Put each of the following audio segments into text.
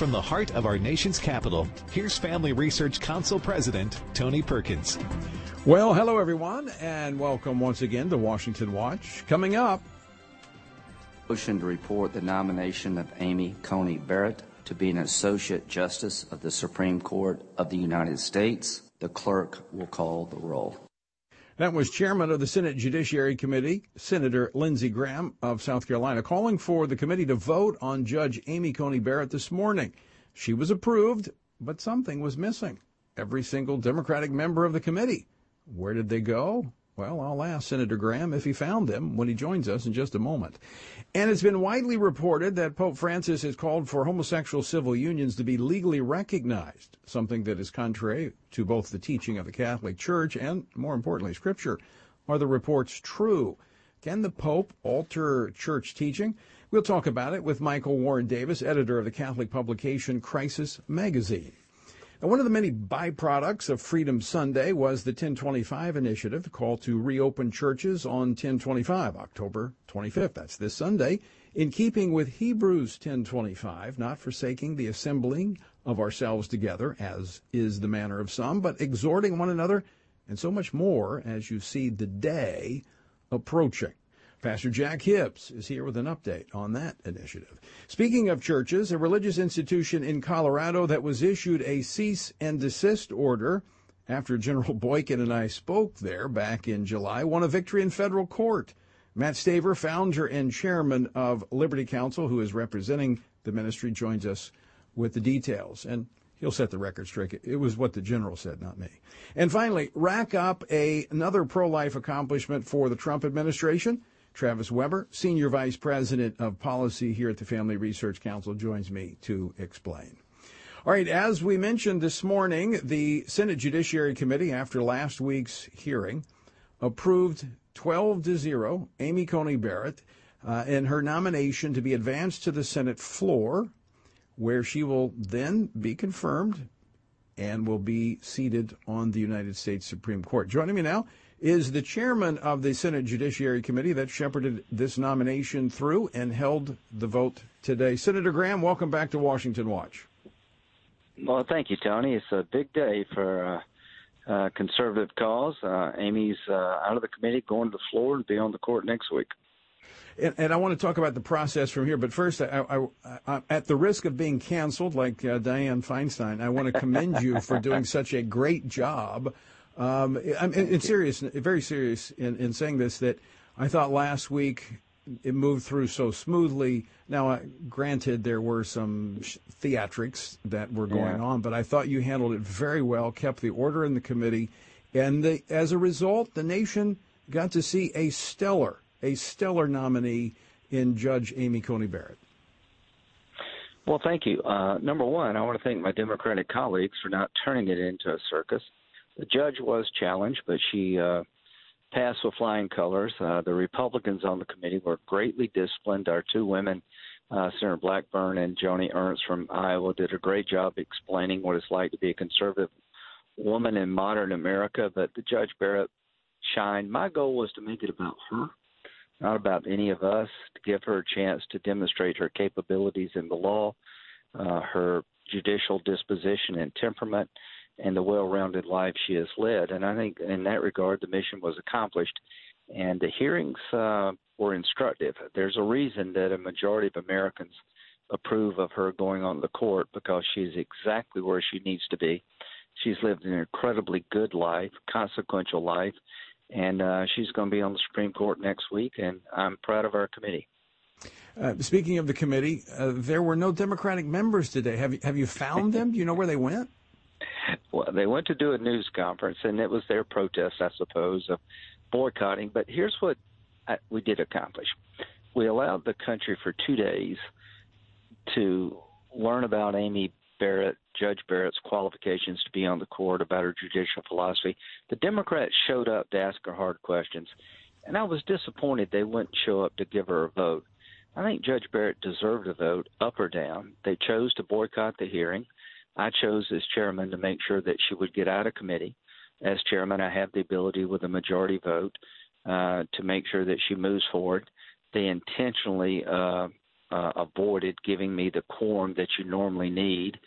from the heart of our nation's capital, here's Family Research Council President Tony Perkins. Well, hello everyone, and welcome once again to Washington Watch. Coming up, motion to report the nomination of Amy Coney Barrett to be an Associate Justice of the Supreme Court of the United States. The clerk will call the roll. That was Chairman of the Senate Judiciary Committee, Senator Lindsey Graham of South Carolina, calling for the committee to vote on Judge Amy Coney Barrett this morning. She was approved, but something was missing. Every single Democratic member of the committee. Where did they go? Well, I'll ask Senator Graham if he found them when he joins us in just a moment. And it's been widely reported that Pope Francis has called for homosexual civil unions to be legally recognized, something that is contrary to both the teaching of the Catholic Church and, more importantly, Scripture. Are the reports true? Can the Pope alter church teaching? We'll talk about it with Michael Warren Davis, editor of the Catholic publication Crisis Magazine. Now, one of the many byproducts of Freedom Sunday was the 1025 initiative call to reopen churches on 1025, October 25th. That's this Sunday. In keeping with Hebrews 1025, not forsaking the assembling of ourselves together, as is the manner of some, but exhorting one another, and so much more as you see the day approaching. Pastor Jack Hibbs is here with an update on that initiative. Speaking of churches, a religious institution in Colorado that was issued a cease and desist order after General Boykin and I spoke there back in July won a victory in federal court. Matt Staver, founder and chairman of Liberty Counsel, who is representing the ministry, joins us with the details. And he'll set the record straight. It was what the general said, not me. And finally, rack up a, another pro-life accomplishment for the Trump administration. Travis Weber, Senior Vice President of Policy here at the Family Research Council, joins me to explain. All right, as we mentioned this morning, the Senate Judiciary Committee, after last week's hearing, approved 12 to 0 Amy Coney Barrett uh, her nomination to be advanced to the Senate floor, where she will then be confirmed and will be seated on the United States Supreme Court. Joining me now is the chairman of the Senate Judiciary Committee that shepherded this nomination through and held the vote today. Senator Graham, welcome back to Washington Watch. Well, thank you, Tony. It's a big day for uh, uh, conservative cause. Uh, Amy's uh, out of the committee, going to the floor, and be on the court next week. And, and, I want to talk about the process from here. But first, I, I, I, at the risk of being canceled, like uh, Dianne Feinstein, I want to commend you for doing such a great job um, I'm in, in serious, very serious in, in saying this. That I thought last week it moved through so smoothly. Now, uh, granted, there were some theatrics that were going yeah. on, but I thought you handled it very well, kept the order in the committee, and the, as a result, the nation got to see a stellar, a stellar nominee in Judge Amy Coney Barrett. Well, thank you. Uh, number one, I want to thank my Democratic colleagues for not turning it into a circus. The judge was challenged, but she uh, passed with flying colors. Uh, the Republicans on the committee were greatly disciplined. Our two women, uh, Senator Blackburn and Joni Ernst from Iowa, did a great job explaining what it's like to be a conservative woman in modern America. But the Judge Barrett shined. My goal was to make it about her, not about any of us, to give her a chance to demonstrate her capabilities in the law, uh, her judicial disposition and temperament and the well-rounded life she has led. And I think in that regard, the mission was accomplished. And the hearings uh, were instructive. There's a reason that a majority of Americans approve of her going on the court because she's exactly where she needs to be. She's lived an incredibly good life, consequential life, and uh, she's going to be on the Supreme Court next week. And I'm proud of our committee. Uh, speaking of the committee, uh, there were no Democratic members today. Have you, have you found them? Do you know where they went? Well, they went to do a news conference, and it was their protest, I suppose, of boycotting. But here's what I, we did accomplish: we allowed the country for two days to learn about Amy Barrett, Judge Barrett's qualifications to be on the court, about her judicial philosophy. The Democrats showed up to ask her hard questions, and I was disappointed they wouldn't show up to give her a vote. I think Judge Barrett deserved a vote, up or down. They chose to boycott the hearing. I chose as chairman to make sure that she would get out of committee. As chairman, I have the ability with a majority vote uh, to make sure that she moves forward. They intentionally uh, uh, avoided giving me the quorum that you normally need,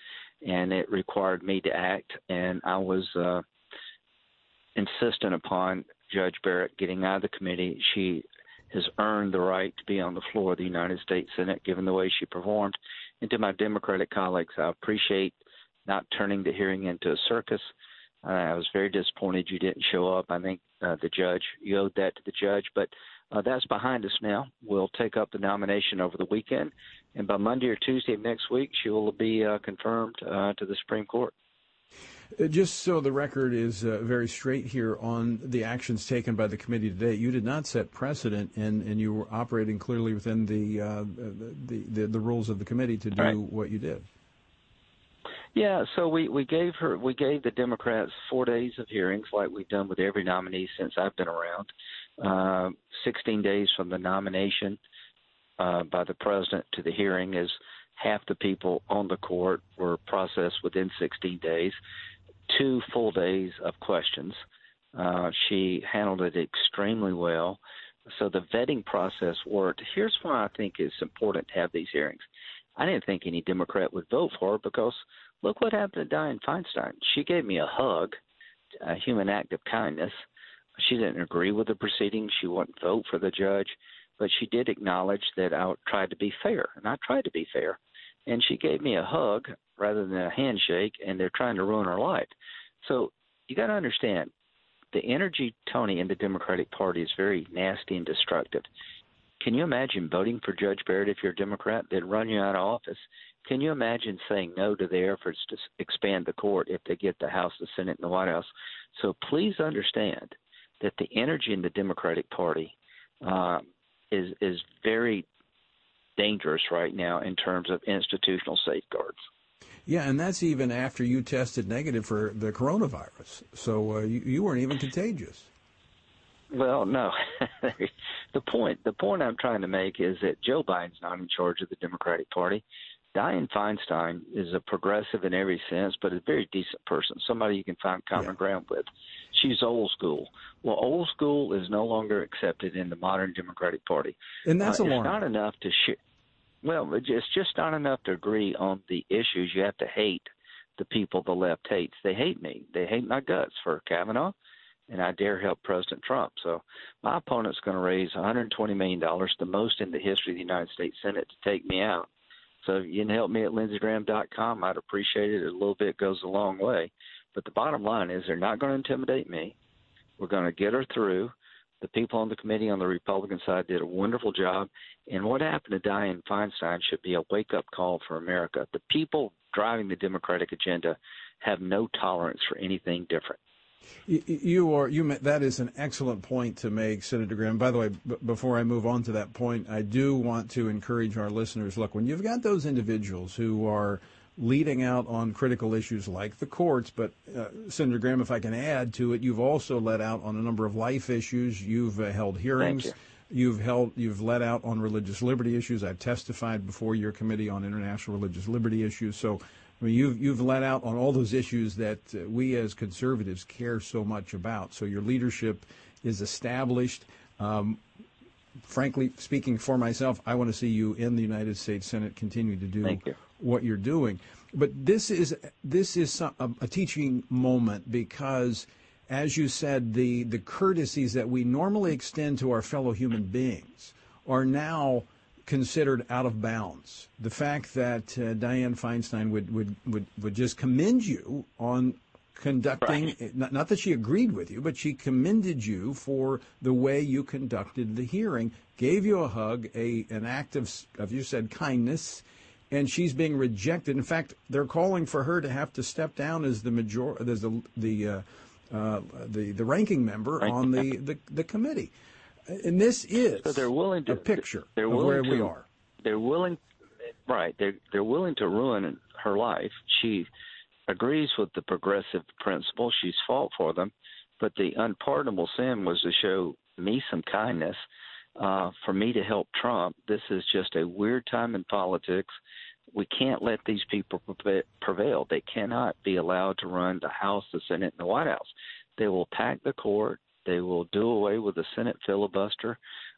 and it required me to act. And I was uh, insistent upon Judge Barrett getting out of the committee. She has earned the right to be on the floor of the United States Senate, given the way she performed. And to my Democratic colleagues, I appreciate not turning the hearing into a circus. Uh, I was very disappointed you didn't show up. I think uh, the judge, you owed that to the judge, but uh, that's behind us now. We'll take up the nomination over the weekend, and by Monday or Tuesday of next week, she will be uh, confirmed uh, to the Supreme Court. Uh, just so the record is uh, very straight here on the actions taken by the committee today, you did not set precedent, and, and you were operating clearly within the, uh, the, the, the rules of the committee to do right. what you did. Yeah, so we, we gave her we gave the Democrats four days of hearings, like we've done with every nominee since I've been around. Uh, 16 days from the nomination uh, by the president to the hearing is half the people on the court were processed within 16 days. Two full days of questions. Uh, she handled it extremely well. So the vetting process worked. Here's why I think it's important to have these hearings. I didn't think any Democrat would vote for her because Look what happened to Dianne Feinstein. She gave me a hug, a human act of kindness. She didn't agree with the proceedings. She wouldn't vote for the judge, but she did acknowledge that I tried to be fair, and I tried to be fair. And she gave me a hug rather than a handshake, and they're trying to ruin her life. So you got to understand the energy, Tony, in the Democratic Party is very nasty and destructive. Can you imagine voting for Judge Barrett if you're a Democrat? They'd run you out of office. Can you imagine saying no to their efforts to expand the court if they get the House, the Senate, and the White House? So please understand that the energy in the Democratic Party uh, is is very dangerous right now in terms of institutional safeguards. Yeah, and that's even after you tested negative for the coronavirus. So uh, you, you weren't even contagious. Well, no. the point the point I'm trying to make is that Joe Biden's not in charge of the Democratic Party. Dianne Feinstein is a progressive in every sense, but a very decent person, somebody you can find common yeah. ground with. She's old school. Well, old school is no longer accepted in the modern Democratic Party. And that's uh, alarming. It's not enough to share. Well, it's just not enough to agree on the issues. You have to hate the people the left hates. They hate me. They hate my guts for Kavanaugh, and I dare help President Trump. So my opponent's going to raise $120 million, the most in the history of the United States Senate, to take me out. So if you can help me at lindseygraham.com, I'd appreciate it. A little bit goes a long way. But the bottom line is they're not going to intimidate me. We're going to get her through. The people on the committee on the Republican side did a wonderful job. And what happened to Dianne Feinstein should be a wake up call for America. The people driving the Democratic agenda have no tolerance for anything different. You are you. That is an excellent point to make, Senator Graham. By the way, b- before I move on to that point, I do want to encourage our listeners. Look, when you've got those individuals who are leading out on critical issues like the courts, but uh, Senator Graham, if I can add to it, you've also let out on a number of life issues. You've uh, held hearings. You. You've held, you've let out on religious liberty issues. I've testified before your committee on international religious liberty issues. So I mean, you've you've let out on all those issues that uh, we as conservatives care so much about. So your leadership is established. Um, frankly, speaking for myself, I want to see you in the United States Senate continue to do you. what you're doing. But this is this is a, a teaching moment because, as you said, the the courtesies that we normally extend to our fellow human beings are now considered out of bounds. The fact that uh, Dianne Feinstein would, would, would, would just commend you on conducting, right. not, not, that she agreed with you, but she commended you for the way you conducted the hearing, gave you a hug, a an act of, of you said, kindness, and she's being rejected. In fact, they're calling for her to have to step down as the major, as the the uh, uh, the, the ranking member on the, the, the committee. And this is so they're willing to, a picture they're of willing where to, we are. They're willing, right? They're they're willing to ruin her life. She agrees with the progressive principle. She's fought for them, but the unpardonable sin was to show me some kindness. Uh, for me to help Trump, this is just a weird time in politics. We can't let these people prevail. They cannot be allowed to run the House, the Senate, and the White House. They will pack the court. They will do away with the Senate filibuster.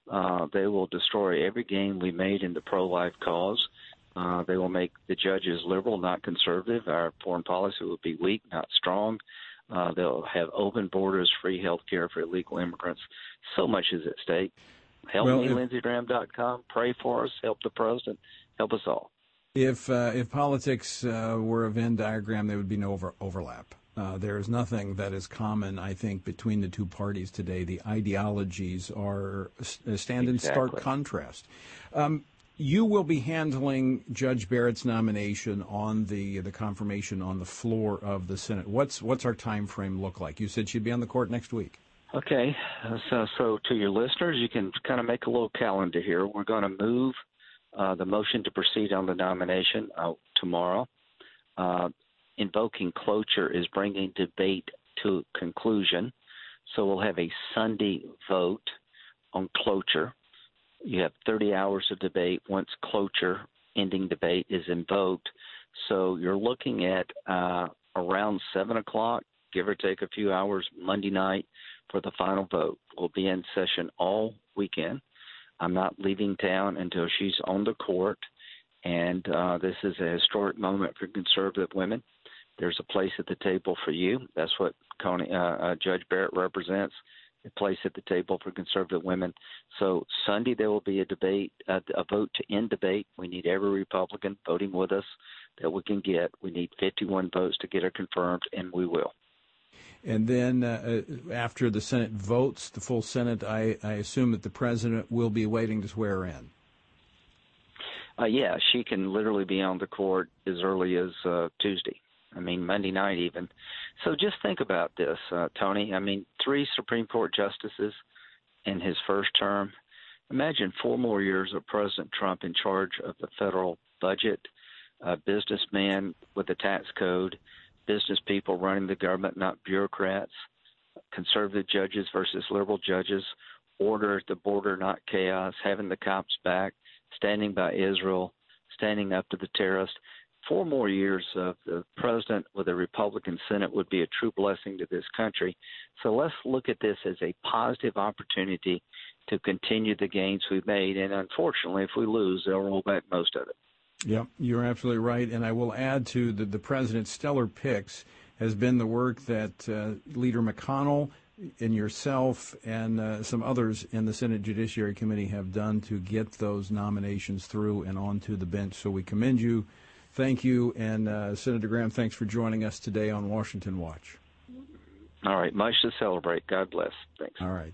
Uh, they will destroy every gain we made in the pro-life cause. Uh, they will make the judges liberal, not conservative. Our foreign policy will be weak, not strong. Uh, they'll have open borders, free health care for illegal immigrants. So much is at stake. Help well, me, LindseyGraham.com. Pray for us. Help the president. Help us all. If uh, if politics uh, were a Venn diagram, there would be no over- overlap. Uh, there is nothing that is common, I think, between the two parties today. The ideologies are uh, stand in stark contrast. Um, you will be handling Judge Barrett's nomination on the the confirmation on the floor of the Senate. What's what's our time frame look like? You said she'd be on the court next week. Okay, so so to your listeners, you can kind of make a little calendar here. We're going to move uh, the motion to proceed on the nomination out tomorrow. Uh, invoking cloture is bringing debate to conclusion, so we'll have a Sunday vote on cloture you have 30 hours of debate once cloture, ending debate, is invoked. So you're looking at uh, around 7 o'clock, give or take a few hours, Monday night for the final vote. We'll be in session all weekend. I'm not leaving town until she's on the court. And uh, this is a historic moment for conservative women. There's a place at the table for you. That's what Coney, uh, uh, Judge Barrett represents a place at the table for conservative women. So Sunday there will be a debate, a, a vote to end debate. We need every Republican voting with us that we can get. We need 51 votes to get her confirmed, and we will. And then uh, uh, after the Senate votes, the full Senate, I, I, assume that the president will be waiting to swear in. Uh, yeah, she can literally be on the court as early as uh, Tuesday. I mean, Monday night even. So just think about this, uh, Tony. I mean, three Supreme Court justices in his first term. Imagine four more years of President Trump in charge of the federal budget, a businessman with a tax code, business people running the government, not bureaucrats, conservative judges versus liberal judges, order at the border, not chaos, having the cops back, standing by Israel, standing up to the terrorists four more years of the president with a Republican Senate would be a true blessing to this country. So let's look at this as a positive opportunity to continue the gains we've made. And unfortunately, if we lose, they'll roll back most of it. Yep, you're absolutely right. And I will add to the, the president's stellar picks has been the work that uh, Leader McConnell and yourself and uh, some others in the Senate Judiciary Committee have done to get those nominations through and onto the bench. So we commend you Thank you. And uh, Senator Graham, thanks for joining us today on Washington Watch. All right. Much to celebrate. God bless. Thanks. All right.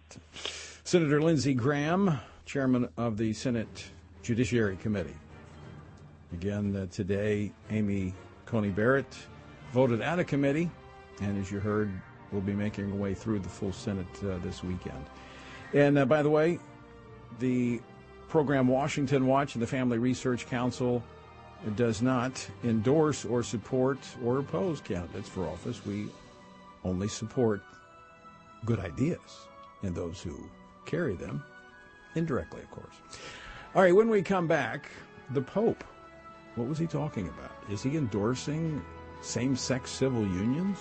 Senator Lindsey Graham, chairman of the Senate Judiciary Committee. Again, uh, today, Amy Coney Barrett voted out of committee, and as you heard, we'll be making her way through the full Senate uh, this weekend. And uh, by the way, the program Washington Watch and the Family Research Council does not endorse or support or oppose candidates for office. We only support good ideas and those who carry them, indirectly, of course. All right, when we come back, the Pope. What was he talking about? Is he endorsing same-sex civil unions?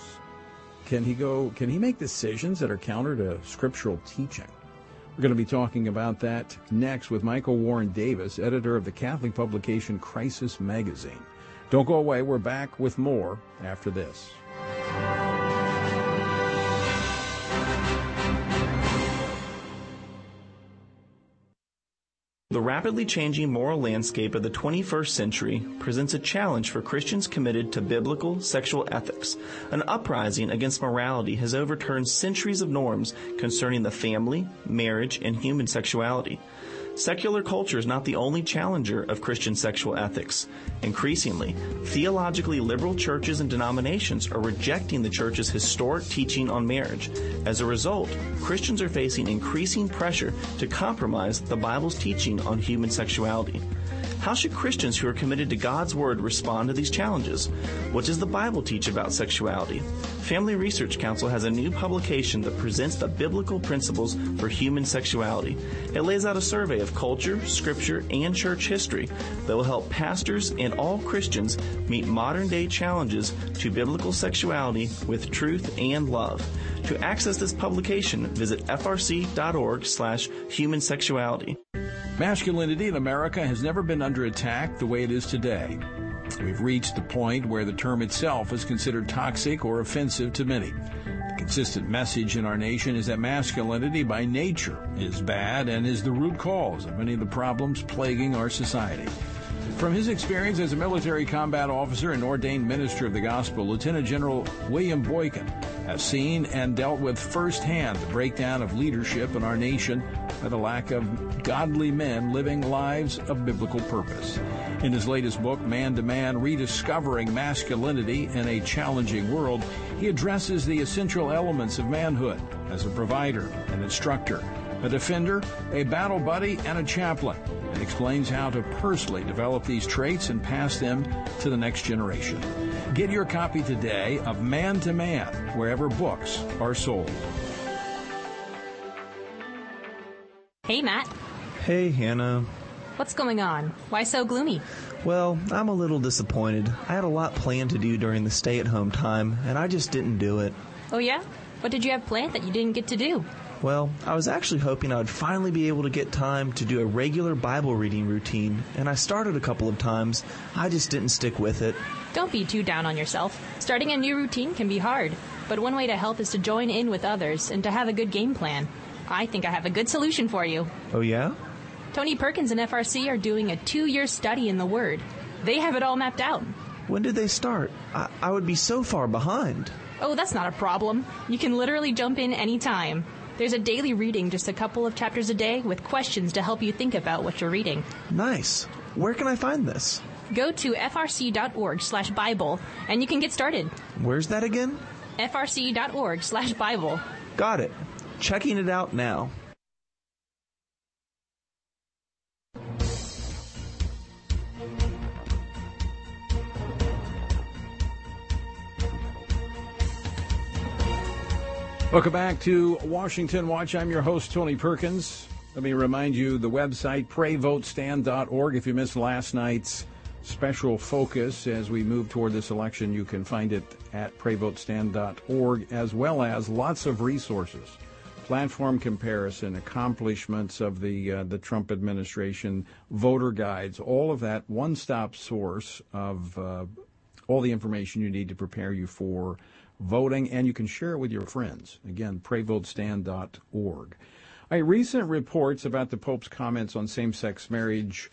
Can he go? Can he make decisions that are counter to scriptural teaching? We're going to be talking about that next with Michael Warren Davis, editor of the Catholic publication Crisis Magazine. Don't go away. We're back with more after this. Rapidly changing moral landscape of the 21st century presents a challenge for Christians committed to biblical sexual ethics. An uprising against morality has overturned centuries of norms concerning the family, marriage, and human sexuality. Secular culture is not the only challenger of Christian sexual ethics. Increasingly, theologically liberal churches and denominations are rejecting the church's historic teaching on marriage. As a result, Christians are facing increasing pressure to compromise the Bible's teaching on human sexuality. How should Christians who are committed to God's Word respond to these challenges? What does the Bible teach about sexuality? Family Research Council has a new publication that presents the biblical principles for human sexuality. It lays out a survey of culture, scripture, and church history that will help pastors and all Christians meet modern day challenges to biblical sexuality with truth and love. To access this publication, visit frc.org slash human sexuality. Masculinity in America has never been under attack the way it is today. We've reached the point where the term itself is considered toxic or offensive to many. The consistent message in our nation is that masculinity by nature is bad and is the root cause of many of the problems plaguing our society. From his experience as a military combat officer and ordained minister of the gospel, Lieutenant General William Boykin has seen and dealt with firsthand the breakdown of leadership in our nation by the lack of godly men living lives of biblical purpose. In his latest book, Man to Man Rediscovering Masculinity in a Challenging World, he addresses the essential elements of manhood as a provider, an instructor, a defender, a battle buddy, and a chaplain, and explains how to personally develop these traits and pass them to the next generation. Get your copy today of Man to Man, wherever books are sold. Hey, Matt. Hey, Hannah. What's going on? Why so gloomy? Well, I'm a little disappointed. I had a lot planned to do during the stay at home time, and I just didn't do it. Oh, yeah? What did you have planned that you didn't get to do? Well, I was actually hoping I would finally be able to get time to do a regular Bible reading routine, and I started a couple of times. I just didn't stick with it. Don't be too down on yourself. Starting a new routine can be hard, but one way to help is to join in with others and to have a good game plan. I think I have a good solution for you. Oh, yeah? Tony Perkins and FRC are doing a two year study in the Word. They have it all mapped out. When did they start? I, I would be so far behind. Oh, that's not a problem. You can literally jump in anytime. There's a daily reading, just a couple of chapters a day, with questions to help you think about what you're reading. Nice. Where can I find this? Go to frc.org slash Bible and you can get started. Where's that again? frc.org slash Bible. Got it. Checking it out now. Welcome back to Washington Watch. I'm your host, Tony Perkins. Let me remind you the website, prayvotestand.org. If you missed last night's special focus as we move toward this election, you can find it at prayvotestand.org, as well as lots of resources, platform comparison, accomplishments of the uh, the Trump administration, voter guides, all of that one-stop source of uh, all the information you need to prepare you for voting, and you can share it with your friends. Again, prayvotestand.org. Right, recent reports about the Pope's comments on same-sex marriage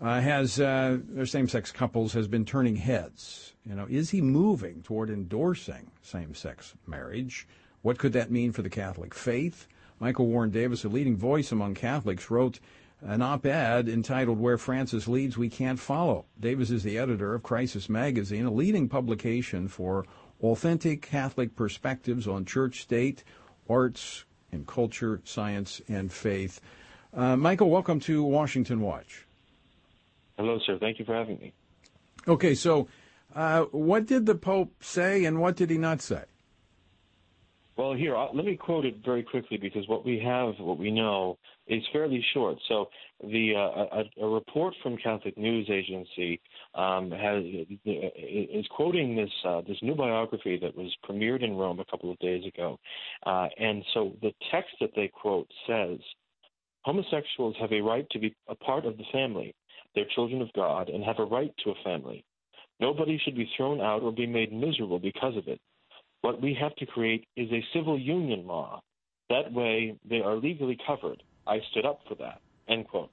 uh, has uh, same-sex couples has been turning heads. You know, is he moving toward endorsing same-sex marriage? What could that mean for the Catholic faith? Michael Warren Davis, a leading voice among Catholics, wrote an op-ed entitled "Where Francis Leads, We Can't Follow." Davis is the editor of Crisis Magazine, a leading publication for authentic Catholic perspectives on church, state, arts, and culture, science, and faith. Uh, Michael, welcome to Washington Watch. Hello, sir. Thank you for having me. Okay, so uh, what did the Pope say and what did he not say? Well, here, uh, let me quote it very quickly because what we have, what we know, is fairly short. So, the uh, a, a, report from Catholic News Agency um, has is quoting this uh, this new biography that was premiered in Rome a couple of days ago, uh, and so the text that they quote says, "Homosexuals have a right to be a part of the family. They're children of God and have a right to a family. Nobody should be thrown out or be made miserable because of it." What we have to create is a civil union law. That way, they are legally covered. I stood up for that. End quote.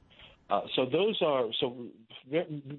Uh, so those are so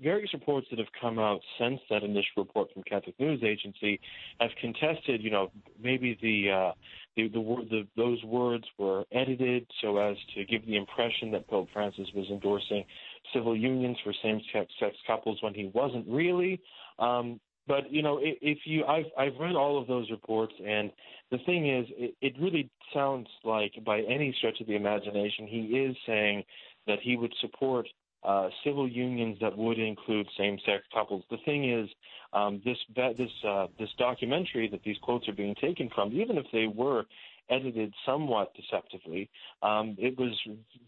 various reports that have come out since that initial report from Catholic News Agency have contested, you know, maybe the uh, the, the, the those words were edited so as to give the impression that Pope Francis was endorsing civil unions for same-sex couples when he wasn't really. Um, but you know, if you, I've I've read all of those reports, and the thing is, it, it really sounds like, by any stretch of the imagination, he is saying that he would support uh, civil unions that would include same-sex couples. The thing is, um, this this uh, this documentary that these quotes are being taken from, even if they were edited somewhat deceptively. Um, it was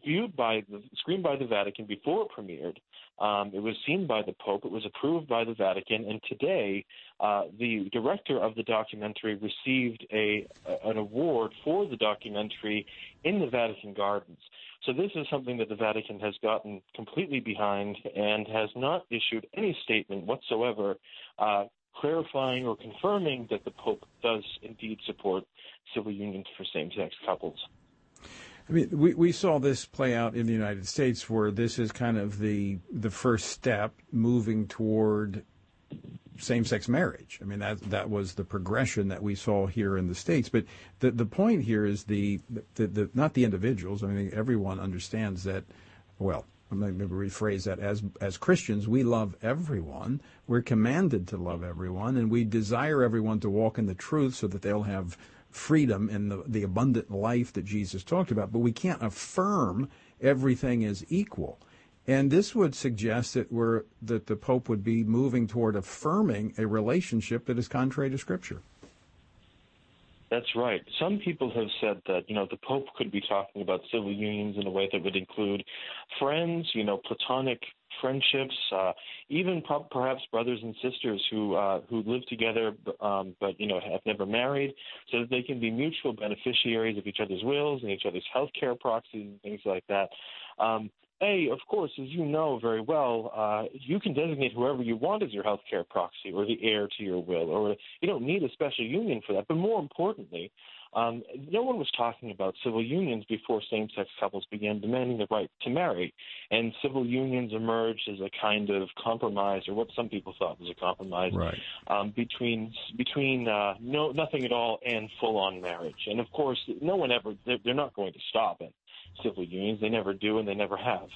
viewed by the screened by the Vatican before it premiered. Um, it was seen by the Pope. It was approved by the Vatican, and today uh, the director of the documentary received a an award for the documentary in the Vatican Gardens. So this is something that the Vatican has gotten completely behind and has not issued any statement whatsoever uh, clarifying or confirming that the Pope does indeed support civil unions for same sex couples. I mean, we, we saw this play out in the United States where this is kind of the the first step moving toward same sex marriage. I mean that that was the progression that we saw here in the States. But the the point here is the the, the not the individuals. I mean everyone understands that well, maybe rephrase that as as Christians, we love everyone. We're commanded to love everyone, and we desire everyone to walk in the truth so that they'll have freedom and the, the abundant life that Jesus talked about. But we can't affirm everything is equal. And this would suggest that we're that the Pope would be moving toward affirming a relationship that is contrary to Scripture. That's right. Some people have said that, you know, the Pope could be talking about civil unions in a way that would include friends, you know, platonic friendships, uh, even perhaps brothers and sisters who uh, who live together, um, but you know have never married, so that they can be mutual beneficiaries of each other's wills and each other's health care proxies and things like that. Um, a, of course, as you know very well, uh, you can designate whoever you want as your health care proxy or the heir to your will, or you don't need a special union for that. But more importantly, um, no one was talking about civil unions before same sex couples began demanding the right to marry. And civil unions emerged as a kind of compromise, or what some people thought was a compromise, right. um, between between uh, no nothing at all and full on marriage. And of course, no one ever they're, they're not going to stop it civil unions. They never do, and they never have.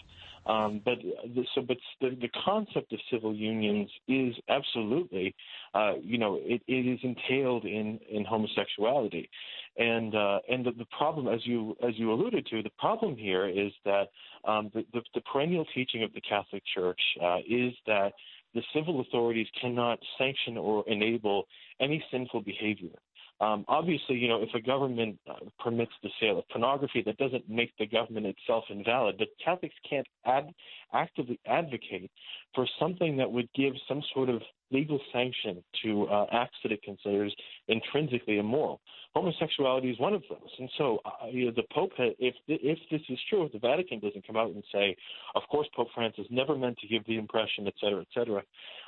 Um, but the, so, but the, the concept of civil unions is absolutely, uh, you know, it, it is entailed in in homosexuality, and uh, and the, the problem, as you as you alluded to, the problem here is that um, the, the, perennial teaching of the Catholic Church uh, is that the civil authorities cannot sanction or enable any sinful behavior. Um, obviously, you know, if a government uh, permits the sale of pornography, that doesn't make the government itself invalid. But Catholics can't ad- actively advocate for something that would give some sort of legal sanction to uh, acts that it considers intrinsically immoral. Homosexuality is one of those, and so uh, you know, the Pope, ha- if if this is true, if the Vatican doesn't come out and say, of course, Pope Francis never meant to give the impression, et cetera, et cetera,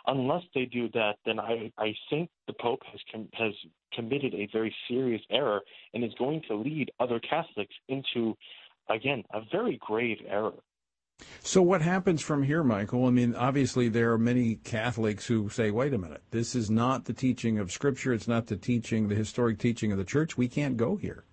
unless they do that, then I I think the Pope has com- has committed a very serious error and is going to lead other Catholics into again a very grave error. So what happens from here, Michael? I mean, obviously there are many Catholics who say, "Wait a minute, this is not the teaching of Scripture. It's not the teaching, the historic teaching of the Church. We can't go here."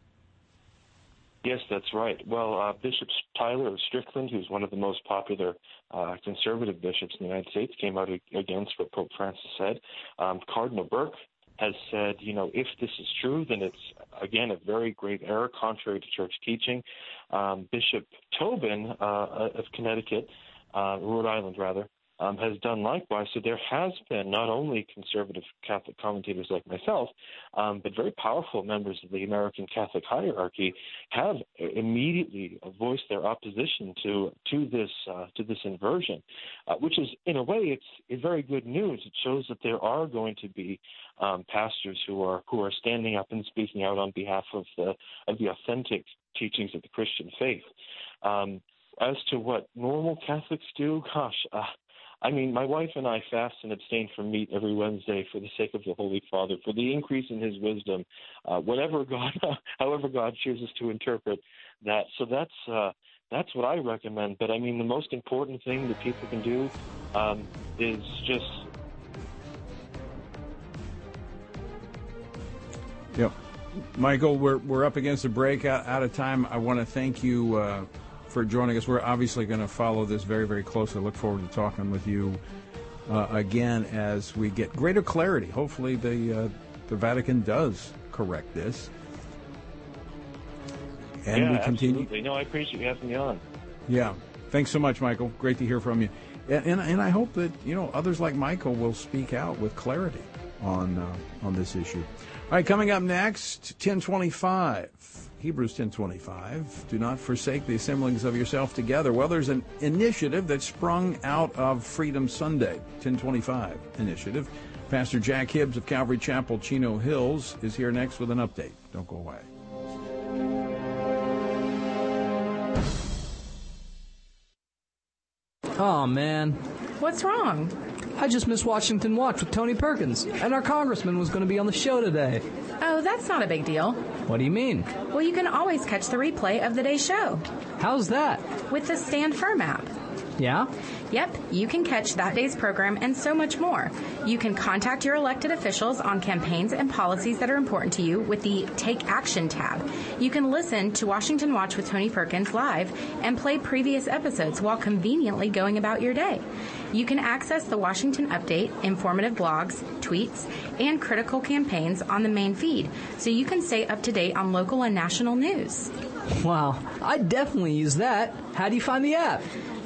Yes, that's right. Well, uh, Bishop Tyler of Strickland, who's one of the most popular uh, conservative bishops in the United States, came out against what Pope Francis said. Um, Cardinal Burke has said, you know, if this is true, then it's again a very grave error, contrary to church teaching. Um, Bishop Tobin uh, of Connecticut, uh, Rhode Island rather, um, has done likewise. So there has been not only conservative Catholic commentators like myself, um, but very powerful members of the American Catholic hierarchy have immediately voiced their opposition to to this uh, to this inversion, uh, which is in a way it's, it's very good news. It shows that there are going to be um, pastors who are who are standing up and speaking out on behalf of the of the authentic teachings of the Christian faith. Um, as to what normal Catholics do, gosh, uh, I mean, my wife and I fast and abstain from meat every Wednesday for the sake of the Holy Father, for the increase in His wisdom, uh, whatever God, however God chooses to interpret that. So that's uh, that's what I recommend. But I mean, the most important thing that people can do um, is just. Yep. Michael, we're, we're up against a break out, out of time. I want to thank you uh, for joining us. We're obviously going to follow this very, very closely. Look forward to talking with you uh, again as we get greater clarity. Hopefully, the uh, the Vatican does correct this, and yeah, we continue. Absolutely. No, I appreciate you having me on. Yeah. Thanks so much, Michael. Great to hear from you. And, and, and I hope that you know others like Michael will speak out with clarity on uh, on this issue. All right, coming up next, 1025. Hebrews 10:25, do not forsake the assemblings of yourself together. Well, there's an initiative that sprung out of Freedom Sunday, 1025 initiative. Pastor Jack Hibbs of Calvary Chapel, Chino Hills, is here next with an update. Don't go away. Oh man. What's wrong? I just missed Washington Watch with Tony Perkins, and our congressman was going to be on the show today. Oh, that's not a big deal. What do you mean? Well, you can always catch the replay of the day's show. How's that? With the Stand Firm app. Yeah? Yep, you can catch that day's program and so much more. You can contact your elected officials on campaigns and policies that are important to you with the Take Action tab. You can listen to Washington Watch with Tony Perkins live and play previous episodes while conveniently going about your day. You can access the Washington Update, informative blogs, tweets, and critical campaigns on the main feed so you can stay up to date on local and national news. Wow, I definitely use that. How do you find the app?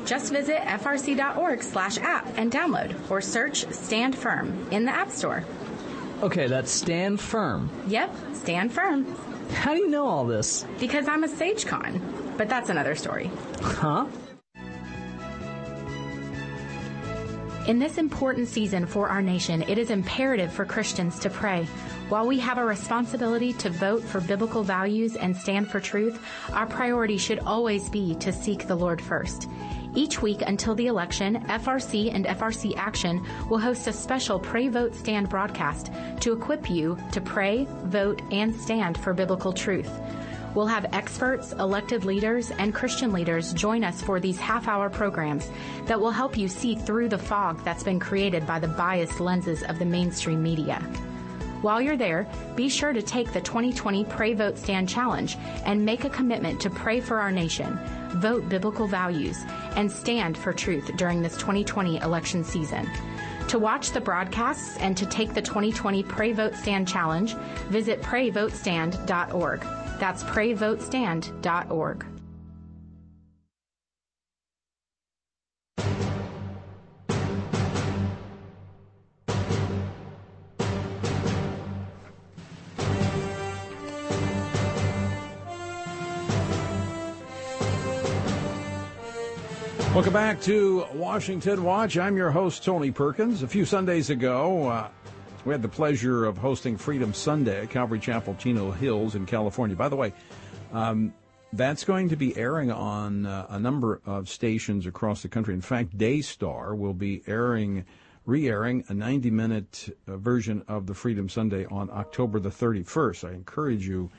Just visit frc.org slash app and download or search Stand Firm in the App Store. Okay, that's Stand Firm. Yep, Stand Firm. How do you know all this? Because I'm a SageCon, but that's another story. Huh? In this important season for our nation, it is imperative for Christians to pray. While we have a responsibility to vote for biblical values and stand for truth, our priority should always be to seek the Lord first. Each week until the election, FRC and FRC Action will host a special Pray Vote Stand broadcast to equip you to pray, vote, and stand for biblical truth. We'll have experts, elected leaders, and Christian leaders join us for these half hour programs that will help you see through the fog that's been created by the biased lenses of the mainstream media. While you're there, be sure to take the 2020 Pray Vote Stand Challenge and make a commitment to pray for our nation, vote biblical values, and stand for truth during this 2020 election season. To watch the broadcasts and to take the 2020 Pray Vote Stand Challenge, visit prayvotestand.org. That's prayvotestand.org. Welcome back to Washington Watch. I'm your host, Tony Perkins. A few Sundays ago, uh, we had the pleasure of hosting Freedom Sunday at Calvary Chapel, Chino Hills in California. By the way, um, that's going to be airing on uh, a number of stations across the country. In fact, Daystar will be airing, re-airing a 90-minute uh, version of the Freedom Sunday on October the 31st. I encourage you,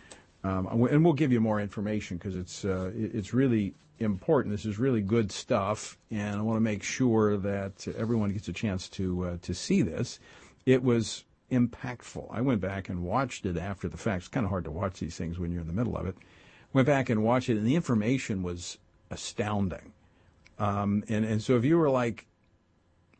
we'll give you more information because it's uh, it's really important. This is really good stuff, and I want to make sure that everyone gets a chance to uh, to see this. It was impactful. I went back and watched it after the fact. It's kind of hard to watch these things when you're in the middle of it. Went back and watched it, and the information was astounding. Um, and and so if you were like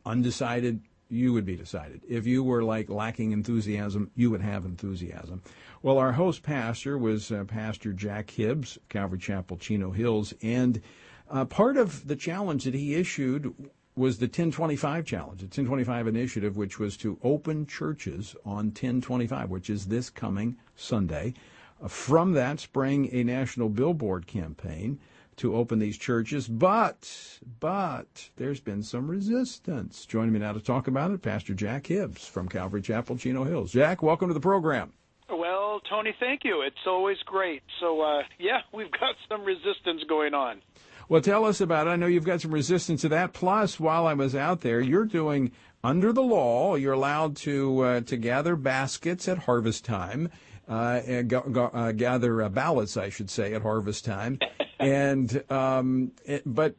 undecided, you would be decided. If you were like lacking enthusiasm, you would have enthusiasm. Well, our host pastor was uh, Pastor Jack Hibbs, Calvary Chapel, Chino Hills, and uh, part of the challenge that he issued was the 1025 challenge, the 1025 initiative, which was to open churches on 1025, which is this coming Sunday. Uh, from that sprang a national billboard campaign to open these churches, but but there's been some resistance. Joining me now to talk about it, Pastor Jack Hibbs from Calvary Chapel, Chino Hills. Jack, welcome to the program. Well, Tony, thank you. It's always great. So, uh, yeah, we've got some resistance going on. Well, tell us about it. I know you've got some resistance to that. Plus, while I was out there, you're doing under the law. You're allowed to uh, to gather baskets at harvest time, uh, and go, go, uh, gather uh, ballots, I should say, at harvest time. and um, it, but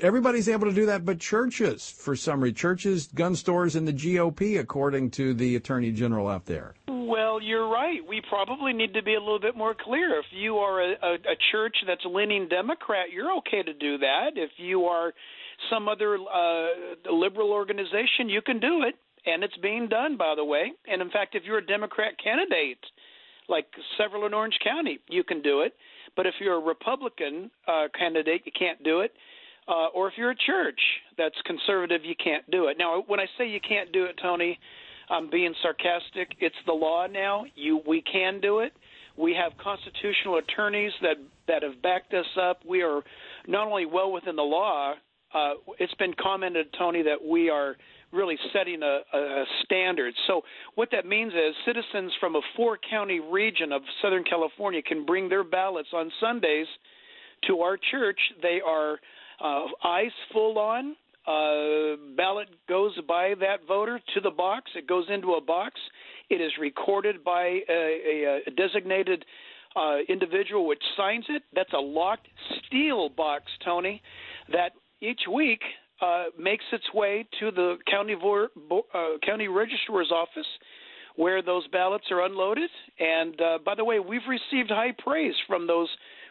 everybody's able to do that, but churches, for reason, churches, gun stores, and the GOP, according to the attorney general out there. Well, you're right. We probably need to be a little bit more clear. If you are a, a, a church that's leaning Democrat, you're okay to do that. If you are some other uh, liberal organization, you can do it, and it's being done, by the way. And in fact, if you're a Democrat candidate, like several in Orange County, you can do it. But if you're a Republican uh, candidate, you can't do it. uh, or if you're a church that's conservative, you can't do it. Now, when I say you can't do it, Tony, I'm being sarcastic. It's the law now. You, we can do it. We have constitutional attorneys that that have backed us up. We are not only well within the law. Uh, it's been commented, Tony, that we are really setting a, a standard. So what that means is citizens from a four-county region of Southern California can bring their ballots on Sundays to our church. They are uh, eyes full on. Uh, ballot goes by that voter to the box. It goes into a box. It is recorded by a, a, a designated uh, individual which signs it. That's a locked steel box, Tony, that each week uh, makes its way to the county vor- uh, county registrar's office, where those ballots are unloaded. And uh, by the way, we've received high praise from those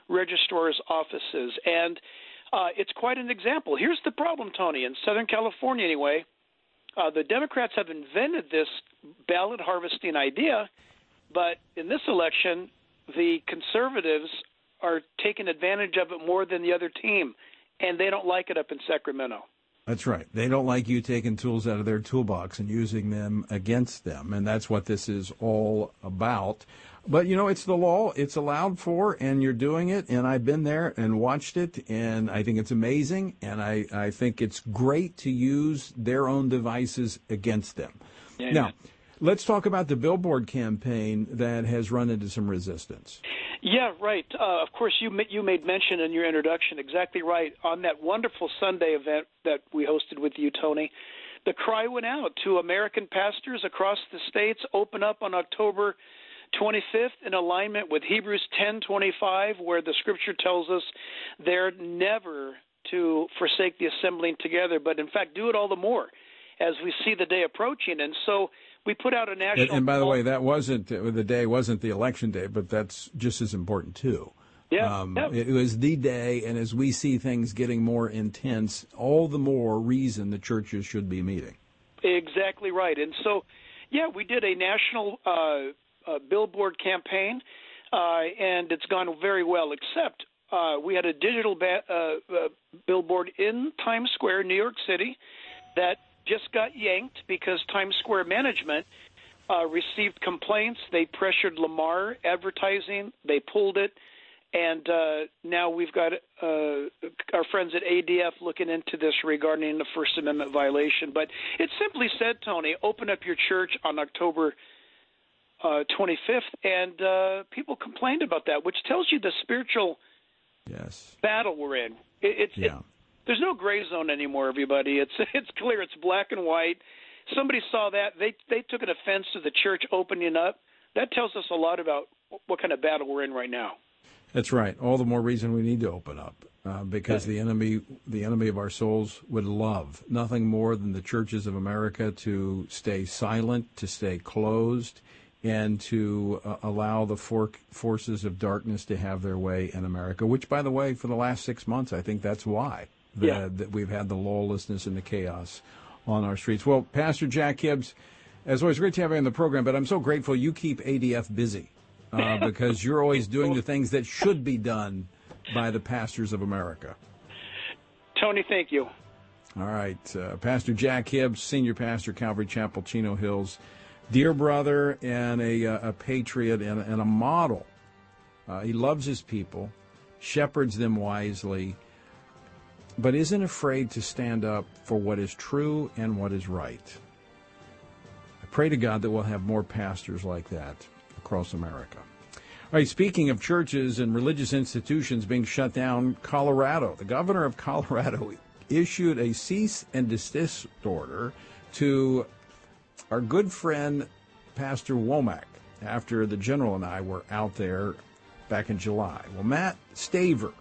registrar's offices, and uh, it's quite an example. Here's the problem, Tony. In Southern California, anyway, uh, the Democrats have invented this ballot harvesting idea, but in this election, the conservatives are taking advantage of it more than the other team, and they don't like it up in Sacramento. That's right. They don't like you taking tools out of their toolbox and using them against them. And that's what this is all about. But, you know, it's the law. It's allowed for, and you're doing it. And I've been there and watched it, and I think it's amazing. And I, I think it's great to use their own devices against them. Yeah, now, yeah. let's talk about the billboard campaign that has run into some resistance. Yeah, right. Uh, of course, you you made mention in your introduction exactly right on that wonderful Sunday event that we hosted with you, Tony. The cry went out to American pastors across the states. Open up on October 25th in alignment with Hebrews 10:25, where the Scripture tells us they're never to forsake the assembling together, but in fact do it all the more as we see the day approaching. And so we put out a national. And, and by the way, that wasn't the day wasn't the election day, but that's just as important too. Yeah, um, yeah. It was the day, and as we see things getting more intense, all the more reason the churches should be meeting. Exactly right. And so, yeah, we did a national uh, uh, billboard campaign, uh, and it's gone very well. Except uh, we had a digital ba- uh, uh, billboard in Times Square, New York City, that just got yanked because Times Square management uh, received complaints. They pressured Lamar Advertising. They pulled it. And uh, now we've got uh, our friends at ADF looking into this regarding the First Amendment violation. But it simply said, Tony, open up your church on October uh, 25th, and uh, people complained about that, which tells you the spiritual yes. battle we're in. It, it's yeah. it, there's no gray zone anymore. Everybody, it's it's clear. It's black and white. Somebody saw that they they took an offense to the church opening up. That tells us a lot about what kind of battle we're in right now. That's right. All the more reason we need to open up uh, because the enemy, the enemy of our souls, would love nothing more than the churches of America to stay silent, to stay closed, and to uh, allow the for- forces of darkness to have their way in America. Which, by the way, for the last six months, I think that's why the, yeah. that we've had the lawlessness and the chaos on our streets. Well, Pastor Jack Hibbs, as always, great to have you on the program, but I'm so grateful you keep ADF busy uh, because you're always doing the things that should be done by the pastors of America. Tony, thank you. All right. Uh, pastor Jack Hibbs, Senior Pastor, Calvary Chapel, Chino Hills. Dear brother and a, uh, a patriot and, and, a model. Uh, he loves his people, shepherds them wisely, but isn't afraid to stand up for what is true and what is right. I pray to God that we'll have more pastors like that across America. All right, speaking of churches and religious institutions being shut down, Colorado, the governor of Colorado issued a cease and desist order to our good friend Pastor Wommack after the general and I were out there back in July. Well, Matt Staver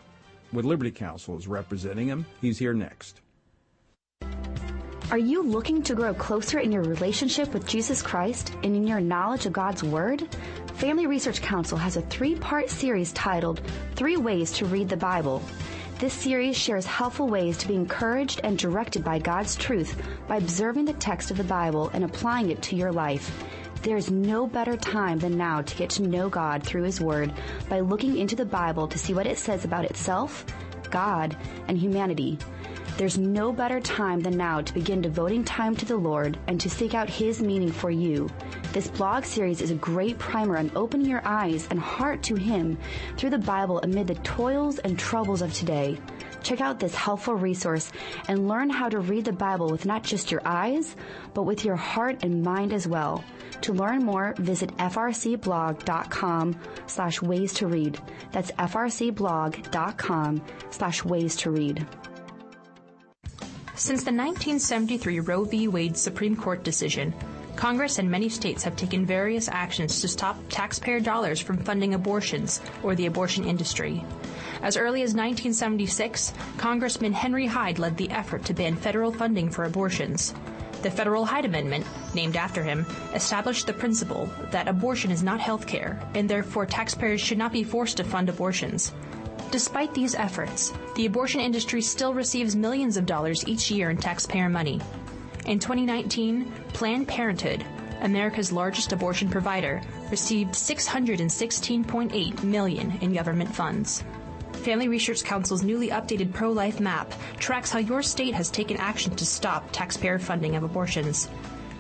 with Liberty Counsel is representing him. He's here next. Are you looking to grow closer in your relationship with Jesus Christ and in your knowledge of God's Word? Family Research Council has a three part series titled Three Ways to Read the Bible. This series shares helpful ways to be encouraged and directed by God's truth by observing the text of the Bible and applying it to your life. There is no better time than now to get to know God through His Word by looking into the Bible to see what it says about itself, God, and humanity. There's no better time than now to begin devoting time to the Lord and to seek out His meaning for you. This blog series is a great primer on opening your eyes and heart to Him through the Bible amid the toils and troubles of today. Check out this helpful resource and learn how to read the Bible with not just your eyes, but with your heart and mind as well. To learn more, visit frcblog.com slash ways to read. That's frcblog.com slash ways to read. Since the 1973 Roe v. Wade Supreme Court decision, Congress and many states have taken various actions to stop taxpayer dollars from funding abortions or the abortion industry. As early as 1976, Congressman Henry Hyde led the effort to ban federal funding for abortions. The Federal Hyde Amendment, named after him, established the principle that abortion is not health care, and therefore taxpayers should not be forced to fund abortions. Despite these efforts, the abortion industry still receives millions of dollars each year in taxpayer money. In 2019, Planned Parenthood, America's largest abortion provider, received 616.8 million in government funds. Family Research Council's newly updated pro life map tracks how your state has taken action to stop taxpayer funding of abortions.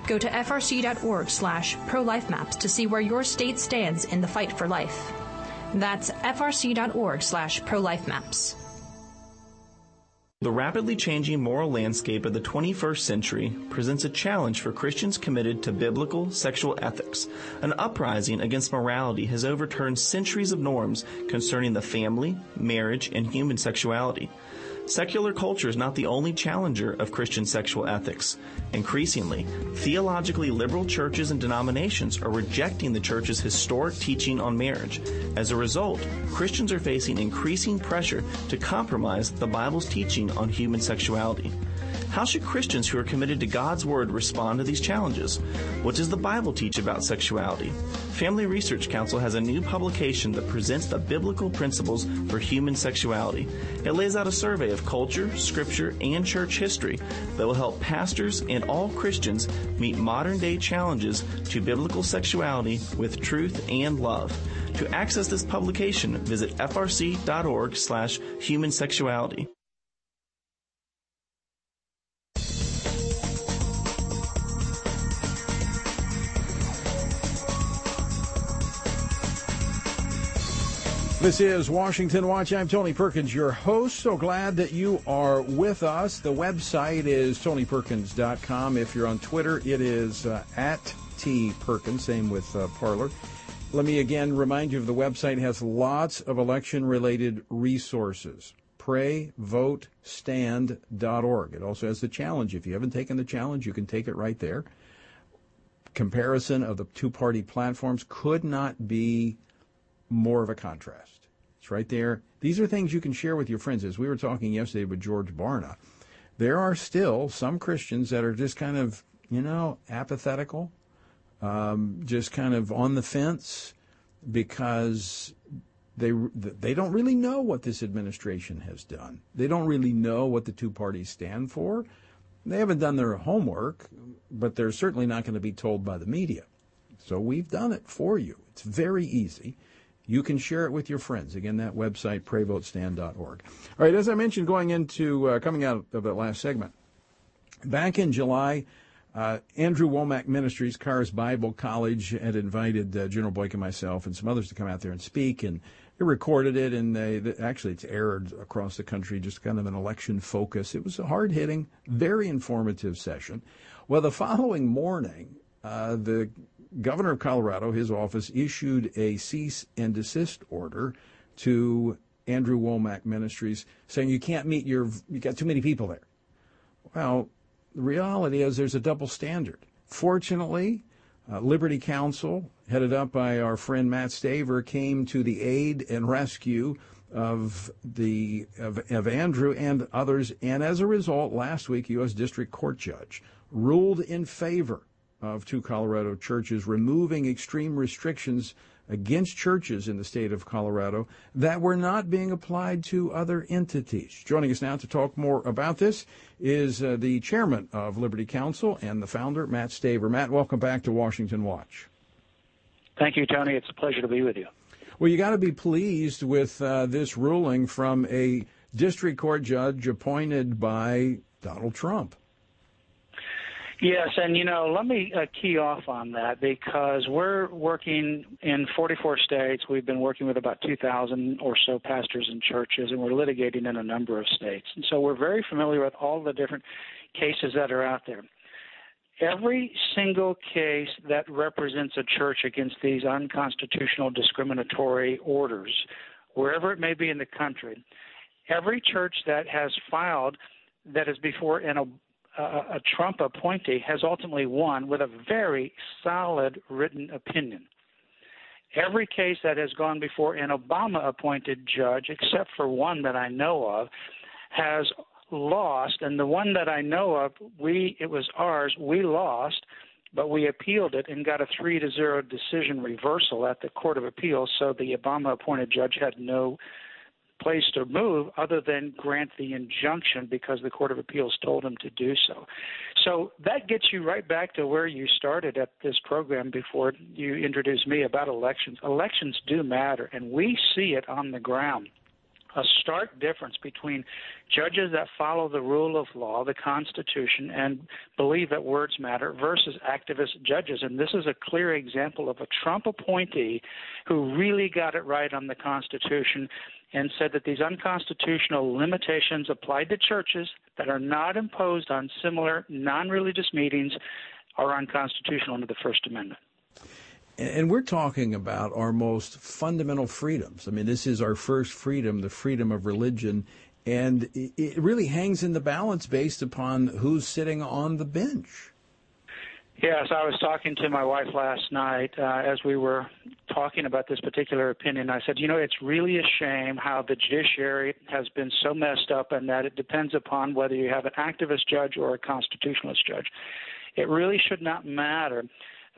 Go to frc.org slash pro-life-maps to see where your state stands in the fight for life. That's frc.org slash pro-life-maps. The rapidly changing moral landscape of the 21st century presents a challenge for Christians committed to biblical sexual ethics. An uprising against morality has overturned centuries of norms concerning the family, marriage, and human sexuality. Secular culture is not the only challenger of Christian sexual ethics. Increasingly, theologically liberal churches and denominations are rejecting the church's historic teaching on marriage. As a result, Christians are facing increasing pressure to compromise the Bible's teaching on human sexuality. How should Christians who are committed to God's Word respond to these challenges? What does the Bible teach about sexuality? Family Research Council has a new publication that presents the biblical principles for human sexuality. It lays out a survey of culture, scripture, and church history that will help pastors and all Christians meet modern day challenges to biblical sexuality with truth and love. To access this publication, visit frc.org slash human sexuality. This is Washington Watch. I'm Tony Perkins, your host. So glad that you are with us. The website is tonyperkins.com. If you're on Twitter, it is uh, at T Perkins, same with uh, Parler. Let me again remind you of the website has lots of election related resources. PrayVoteStand.org. It also has the challenge. If you haven't taken the challenge, you can take it right there. Comparison of the two party platforms could not be more of a contrast. It's right there. These are things you can share with your friends. As we were talking yesterday with George Barna, there are still some Christians that are just kind of, you know, apathetical, um, just kind of on the fence because they they don't really know what this administration has done. They don't really know what the two parties stand for. They haven't done their homework, but they're certainly not going to be told by the media. So we've done it for you. It's very easy. You can share it with your friends. Again, that website, prayvotestand.org. All right, as I mentioned, going into, uh, coming out of that last segment, back in July, uh, Andrew Wommack Ministries, Charis Bible College, had invited uh, General Boyk and myself and some others to come out there and speak, and they recorded it, and they, actually it's aired across the country, just kind of an election focus. It was a hard hitting, very informative session. Well, the following morning, uh, the governor of Colorado, his office, issued a cease and desist order to Andrew Wommack Ministries saying you can't meet your, you got too many people there. Well, the reality is there's a double standard. Fortunately, uh, Liberty Counsel, headed up by our friend Matt Staver, came to the aid and rescue of the of, of Andrew and others, and as a result, last week, U.S. District Court judge ruled in favor of two Colorado churches, removing extreme restrictions against churches in the state of Colorado that were not being applied to other entities. Joining us now to talk more about this is uh, the chairman of Liberty Counsel and the founder, Matt Staver. Matt, welcome back to Washington Watch. Thank you, Tony. It's a pleasure to be with you. Well, you got to be pleased with uh, this ruling from a district court judge appointed by Donald Trump. Yes, and you know, let me uh, key off on that because we're working in 44 states. We've been working with about 2,000 or so pastors and churches, and we're litigating in a number of states. And so we're very familiar with all the different cases that are out there. Every single case that represents a church against these unconstitutional discriminatory orders, wherever it may be in the country, every church that has filed that is before an a Trump appointee has ultimately won with a very solid written opinion. Every case that has gone before an Obama appointed judge, except for one that I know of, has lost. And the one that I know of, we it was ours, we lost, but we appealed it and got a three to zero decision reversal at the Court of Appeals. So the Obama appointed judge had no place to move other than grant the injunction because the Court of Appeals told him to do so. So that gets you right back to where you started at this program before you introduced me about elections. Elections do matter, and we see it on the ground a stark difference between judges that follow the rule of law, the Constitution, and believe that words matter versus activist judges. And this is a clear example of a Trump appointee who really got it right on the Constitution and said that these unconstitutional limitations applied to churches that are not imposed on similar non religious meetings are unconstitutional under the First Amendment. And we're talking about our most fundamental freedoms. I mean, this is our first freedom, the freedom of religion. And it really hangs in the balance based upon who's sitting on the bench. Yes, I was talking to my wife last night uh, as we were talking about this particular opinion. I said, you know, it's really a shame how the judiciary has been so messed up and that it depends upon whether you have an activist judge or a constitutionalist judge. It really should not matter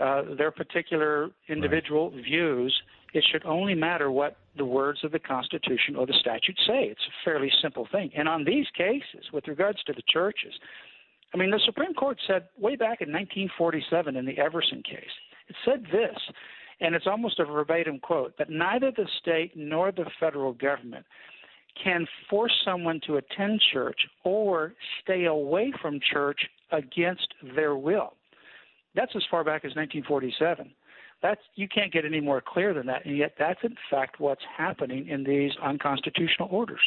uh, their particular individual right. views. It should only matter what the words of the Constitution or the statute say. It's a fairly simple thing. And on these cases, with regards to the churches, I mean, the Supreme Court said way back in 1947 in the Everson case, it said this, and it's almost a verbatim quote that neither the state nor the federal government can force someone to attend church or stay away from church against their will. That's as far back as 1947. That's you can't get any more clear than that, and yet that's in fact what's happening in these unconstitutional orders.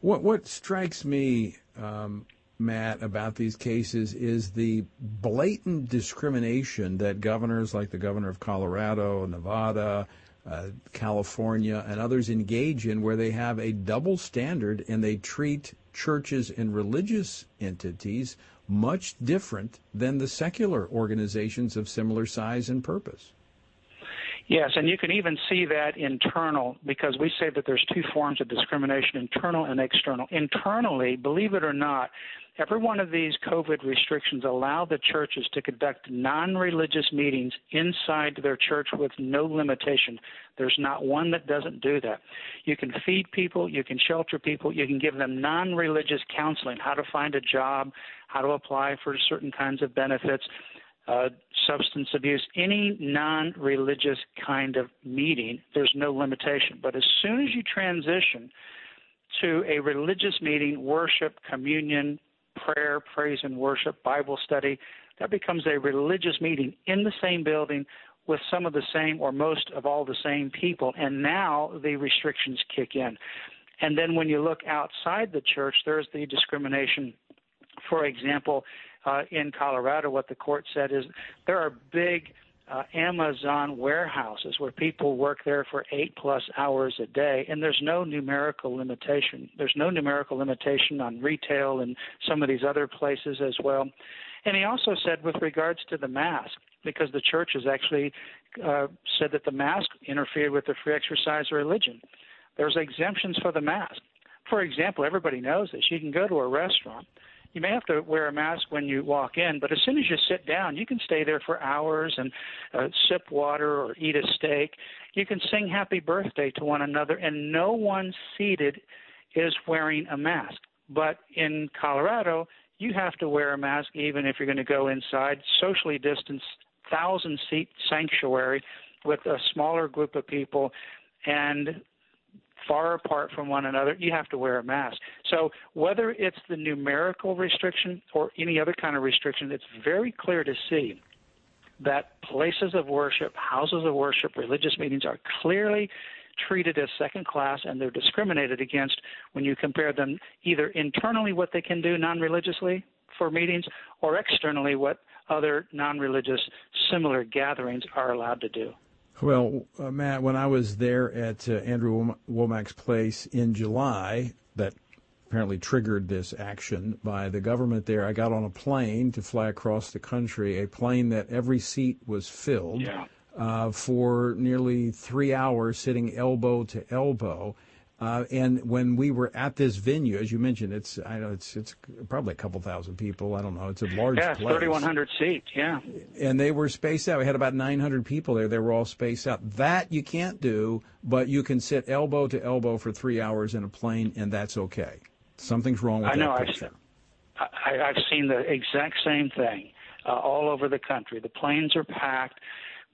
What what strikes me, um, Matt, about these cases is the blatant discrimination that governors like the governor of Colorado, Nevada, uh, California, and others engage in, where they have a double standard and they treat churches and religious entities much different than the secular organizations of similar size and purpose. Yes, and you can even see that internal because we say that there's two forms of discrimination internal and external. Internally, believe it or not, every one of these COVID restrictions allow the churches to conduct non religious meetings inside their church with no limitation. There's not one that doesn't do that. You can feed people, you can shelter people, you can give them non religious counseling, how to find a job, how to apply for certain kinds of benefits uh, substance abuse, any non religious kind of meeting, there's no limitation. But as soon as you transition to a religious meeting, worship, communion, prayer, praise and worship, Bible study, that becomes a religious meeting in the same building with some of the same or most of all the same people. And now the restrictions kick in. And then when you look outside the church, there's the discrimination. For example, uh, in Colorado, what the court said is there are big uh, Amazon warehouses where people work there for eight plus hours a day, and there's no numerical limitation. There's no numerical limitation on retail and some of these other places as well. And he also said, with regards to the mask, because the church has actually uh, said that the mask interfered with the free exercise of religion, there's exemptions for the mask. For example, everybody knows this. You can go to a restaurant you may have to wear a mask when you walk in, but as soon as you sit down, you can stay there for hours and uh, sip water or eat a steak. You can sing happy birthday to one another, and no one seated is wearing a mask. But in Colorado, you have to wear a mask even if you're going to go inside, socially distanced, thousand seat sanctuary with a smaller group of people. And far apart from one another, you have to wear a mask. So whether it's the numerical restriction or any other kind of restriction, it's very clear to see that places of worship, houses of worship, religious meetings are clearly treated as second class and they're discriminated against when you compare them either internally what they can do non-religiously for meetings or externally what other non-religious similar gatherings are allowed to do. Well, uh, Matt, when I was there at uh, Andrew Wommack's place in July, that apparently triggered this action by the government there. I got on a plane to fly across the country, a plane that every seat was filled yeah. uh, for nearly three hours, sitting elbow to elbow. Uh, and when we were at this venue, as you mentioned, it's I know it's it's probably a couple thousand people. I don't know. It's a large yeah, place. one hundred seats. Yeah. And they were spaced out. We had about nine hundred people there. They were all spaced out. That you can't do, but you can sit elbow to elbow for three hours in a plane, and that's okay. Something's wrong with I know, that picture. I've, I, I've seen the exact same thing uh, all over the country. The planes are packed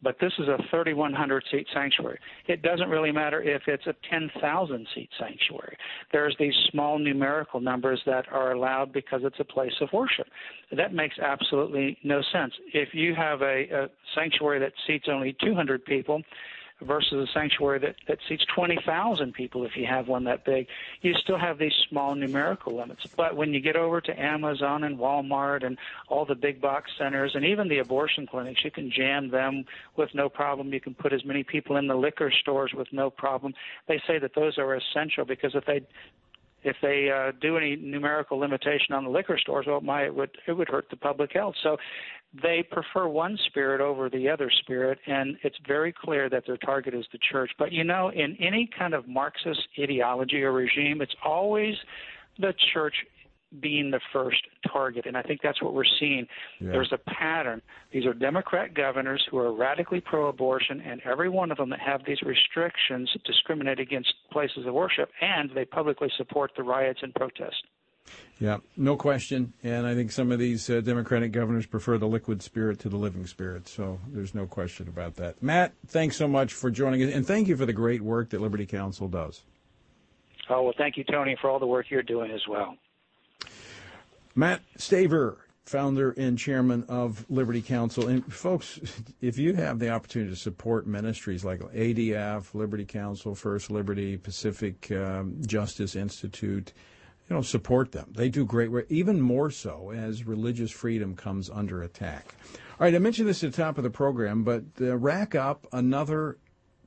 but this is a 3,100 seat sanctuary. It doesn't really matter if it's a 10,000 seat sanctuary. There's these small numerical numbers that are allowed because it's a place of worship. That makes absolutely no sense. If you have a, a sanctuary that seats only 200 people, versus a sanctuary that, that seats 20,000 people if you have one that big, you still have these small numerical limits. But when you get over to Amazon and Walmart and all the big box centers and even the abortion clinics, you can jam them with no problem. You can put as many people in the liquor stores with no problem. They say that those are essential because if they if they uh, do any numerical limitation on the liquor stores, well, my it would it would hurt the public health. So they prefer one spirit over the other spirit, and it's very clear that their target is the church. But you know, in any kind of Marxist ideology or regime, it's always the church being the first target. And I think that's what we're seeing. Yeah. There's a pattern. These are Democrat governors who are radically pro abortion, and every one of them that have these restrictions discriminate against places of worship, and they publicly support the riots and protests. Yeah, no question. And I think some of these uh, Democratic governors prefer the liquid spirit to the living spirit. So there's no question about that. Matt, thanks so much for joining us. And thank you for the great work that Liberty Counsel does. Oh, well, thank you, Tony, for all the work you're doing as well. Matt Staver, founder and chairman of Liberty Counsel. And folks, if you have the opportunity to support ministries like ADF, Liberty Counsel, First Liberty, Pacific um, Justice Institute, you know, support them. They do great work, even more so as religious freedom comes under attack. All right, I mentioned this at the top of the program, but uh, rack up another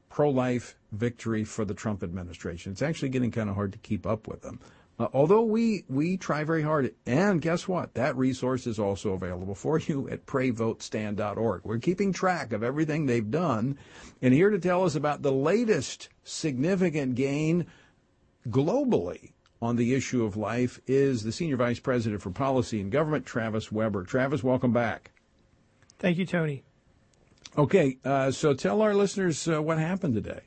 pro-life victory for the Trump administration. It's actually getting kind of hard to keep up with them. Uh, although we, we try very hard, and guess what? That resource is also available for you at prayvotestand.org. We're keeping track of everything they've done, and here to tell us about the latest significant gain globally on the issue of life is the Senior Vice President for Policy and Government, Travis Weber. Travis, welcome back. Thank you, Tony. Okay, uh, so tell our listeners uh, what happened today.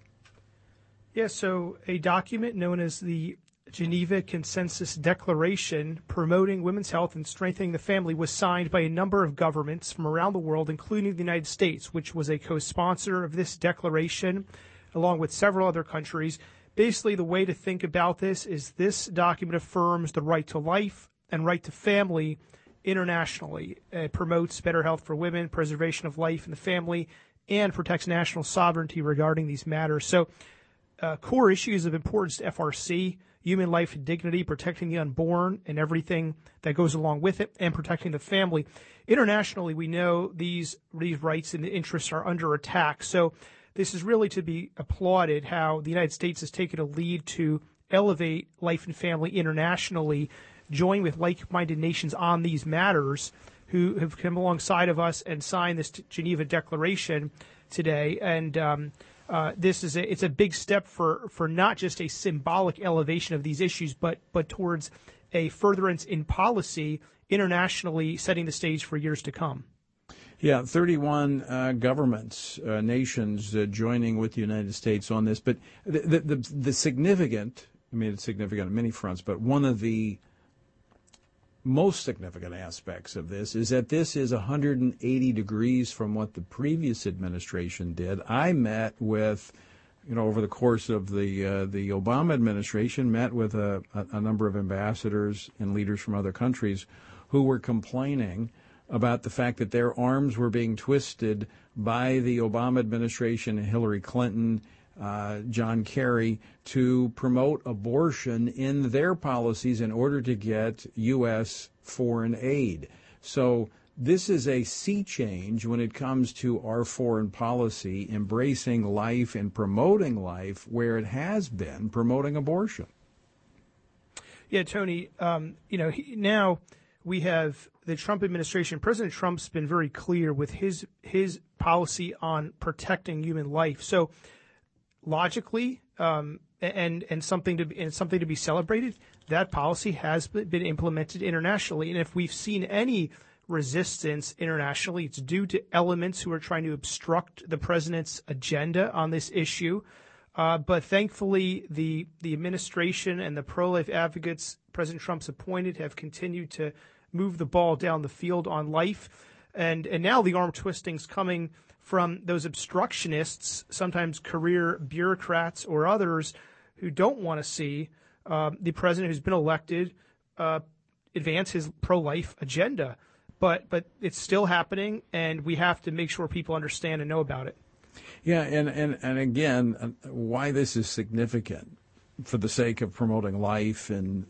Yeah, so a document known as the Geneva Consensus Declaration promoting women's health and strengthening the family was signed by a number of governments from around the world, including the United States, which was a co sponsor of this declaration, along with several other countries basically the way to think about this is this document affirms the right to life and right to family internationally. It promotes better health for women, preservation of life in the family, and protects national sovereignty regarding these matters. So, uh, core issues of importance to FRC human life and dignity, protecting the unborn and everything that goes along with it, and protecting the family. Internationally, we know these, these rights and the interests are under attack. So, this is really to be applauded how the United States has taken a lead to elevate life and family internationally, join with like minded nations on these matters who have come alongside of us and signed this Geneva Declaration today. And um, uh, this is a, it's a big step for, for not just a symbolic elevation of these issues, but but towards a furtherance in policy internationally, setting the stage for years to come. Yeah, 31 uh, governments, uh, nations uh, joining with the United States on this. But the, the, the, the, significant, I mean, it's significant on many fronts, but one of the most significant aspects of this is that this is 180 degrees from what the previous administration did. I met with you know, over the course of the uh, the Obama administration, met with a, a, number of ambassadors and leaders from other countries who were complaining about the fact that their arms were being twisted by the Obama administration, Hillary Clinton, uh, John Kerry, to promote abortion in their policies in order to get U.S. foreign aid. So this is a sea change when it comes to our foreign policy, embracing life and promoting life where it has been promoting abortion. Yeah, Tony, um, you know, he, now we have the Trump administration. President Trump's been very clear with his his policy on protecting human life. So logically, um, and and something to and something to be celebrated, that policy has been implemented internationally. And if we've seen any resistance internationally, it's due to elements who are trying to obstruct the president's agenda on this issue. Uh, but thankfully, the the administration and the pro-life advocates President Trump's appointed have continued to move the ball down the field on life, and and now the arm twisting's coming from those obstructionists, sometimes career bureaucrats or others who don't want to see uh, the president who's been elected uh, advance his pro-life agenda. But but it's still happening, and we have to make sure people understand and know about it. Yeah, and, and, and again, uh, why this is significant for the sake of promoting life and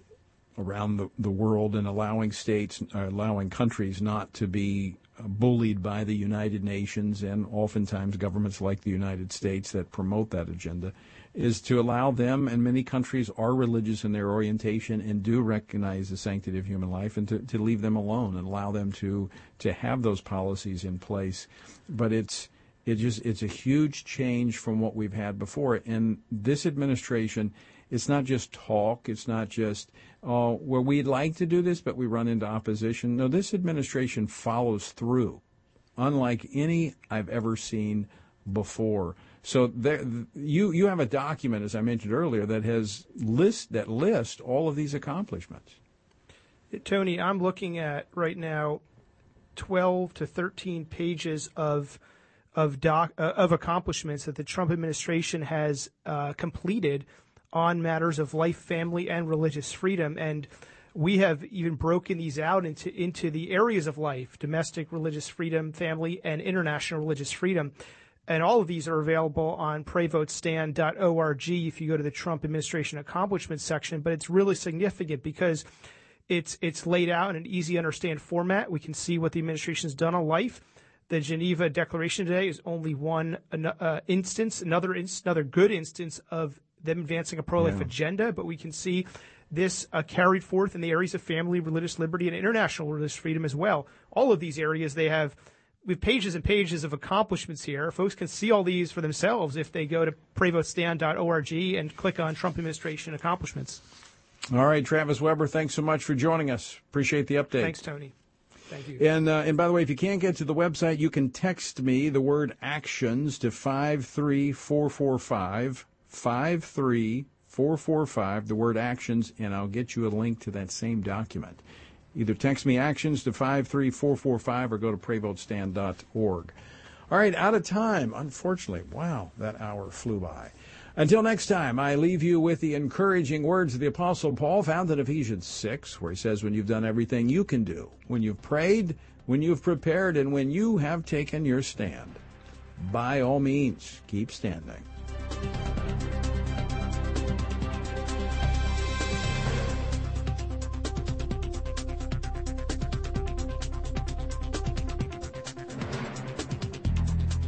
around the, the world and allowing states, uh, allowing countries not to be bullied by the United Nations and oftentimes governments like the United States that promote that agenda is to allow them, and many countries are religious in their orientation and do recognize the sanctity of human life, and to, to leave them alone and allow them to to have those policies in place. But it's it just it's a huge change from what we've had before. And this administration, it's not just talk. It's not just oh, well, we'd like to do this, but we run into opposition. No, this administration follows through, unlike any I've ever seen before. So there, you you have a document, as I mentioned earlier, that has list that list all of these accomplishments. Tony, I'm looking at right now, twelve to thirteen pages of of doc uh, of accomplishments that the Trump administration has uh, completed on matters of life, family, and religious freedom, and we have even broken these out into into the areas of life: domestic religious freedom, family, and international religious freedom. And all of these are available on prayvotestand.org if you go to the Trump administration accomplishments section. But it's really significant because it's it's laid out in an easy to understand format. We can see what the administration has done on life the Geneva Declaration today is only one uh, instance, another another good instance of them advancing a pro-life yeah. agenda. But we can see this uh, carried forth in the areas of family, religious liberty, and international religious freedom as well. All of these areas they have. We have pages and pages of accomplishments here. Folks can see all these for themselves if they go to prayvotestand.org and click on Trump administration accomplishments. All right, Travis Weber, thanks so much for joining us. Appreciate the update. Thanks, Tony. Thank you. And uh, and by the way, if you can't get to the website, you can text me the word actions to five three four four five five three four four five. The word actions, and I'll get you a link to that same document. Either text me actions to five three four four five or go to prayvotestand.org. All right, out of time. Unfortunately, wow, that hour flew by. Until next time, I leave you with the encouraging words of the Apostle Paul found in Ephesians 6, where he says, When you've done everything you can do, when you've prayed, when you've prepared, and when you have taken your stand, by all means, keep standing.